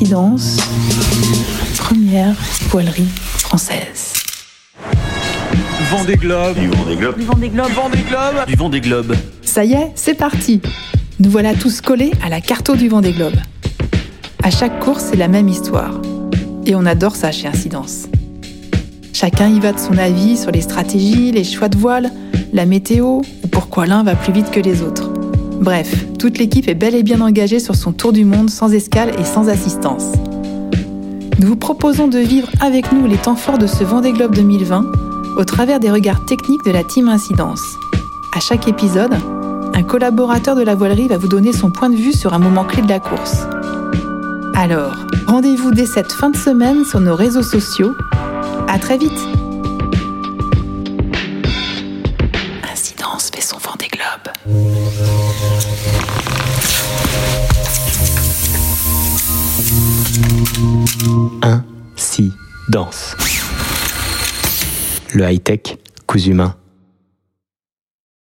Incidence, première voilerie française. Vendée Globe. Du Vendée Globe. Du Vendée Globe. Vendée Globe. Du Vendée Globe. Ça y est, c'est parti Nous voilà tous collés à la carto du Vendée Globe. À chaque course, c'est la même histoire. Et on adore ça chez Incidence. Chacun y va de son avis sur les stratégies, les choix de voile, la météo ou pourquoi l'un va plus vite que les autres. Bref, toute l'équipe est bel et bien engagée sur son tour du monde sans escale et sans assistance. Nous vous proposons de vivre avec nous les temps forts de ce Vendée Globe 2020 au travers des regards techniques de la team Incidence. À chaque épisode, un collaborateur de la voilerie va vous donner son point de vue sur un moment clé de la course. Alors, rendez-vous dès cette fin de semaine sur nos réseaux sociaux. À très vite Incidence fait son Vendée Globe. Danse. Le high-tech, cousu main.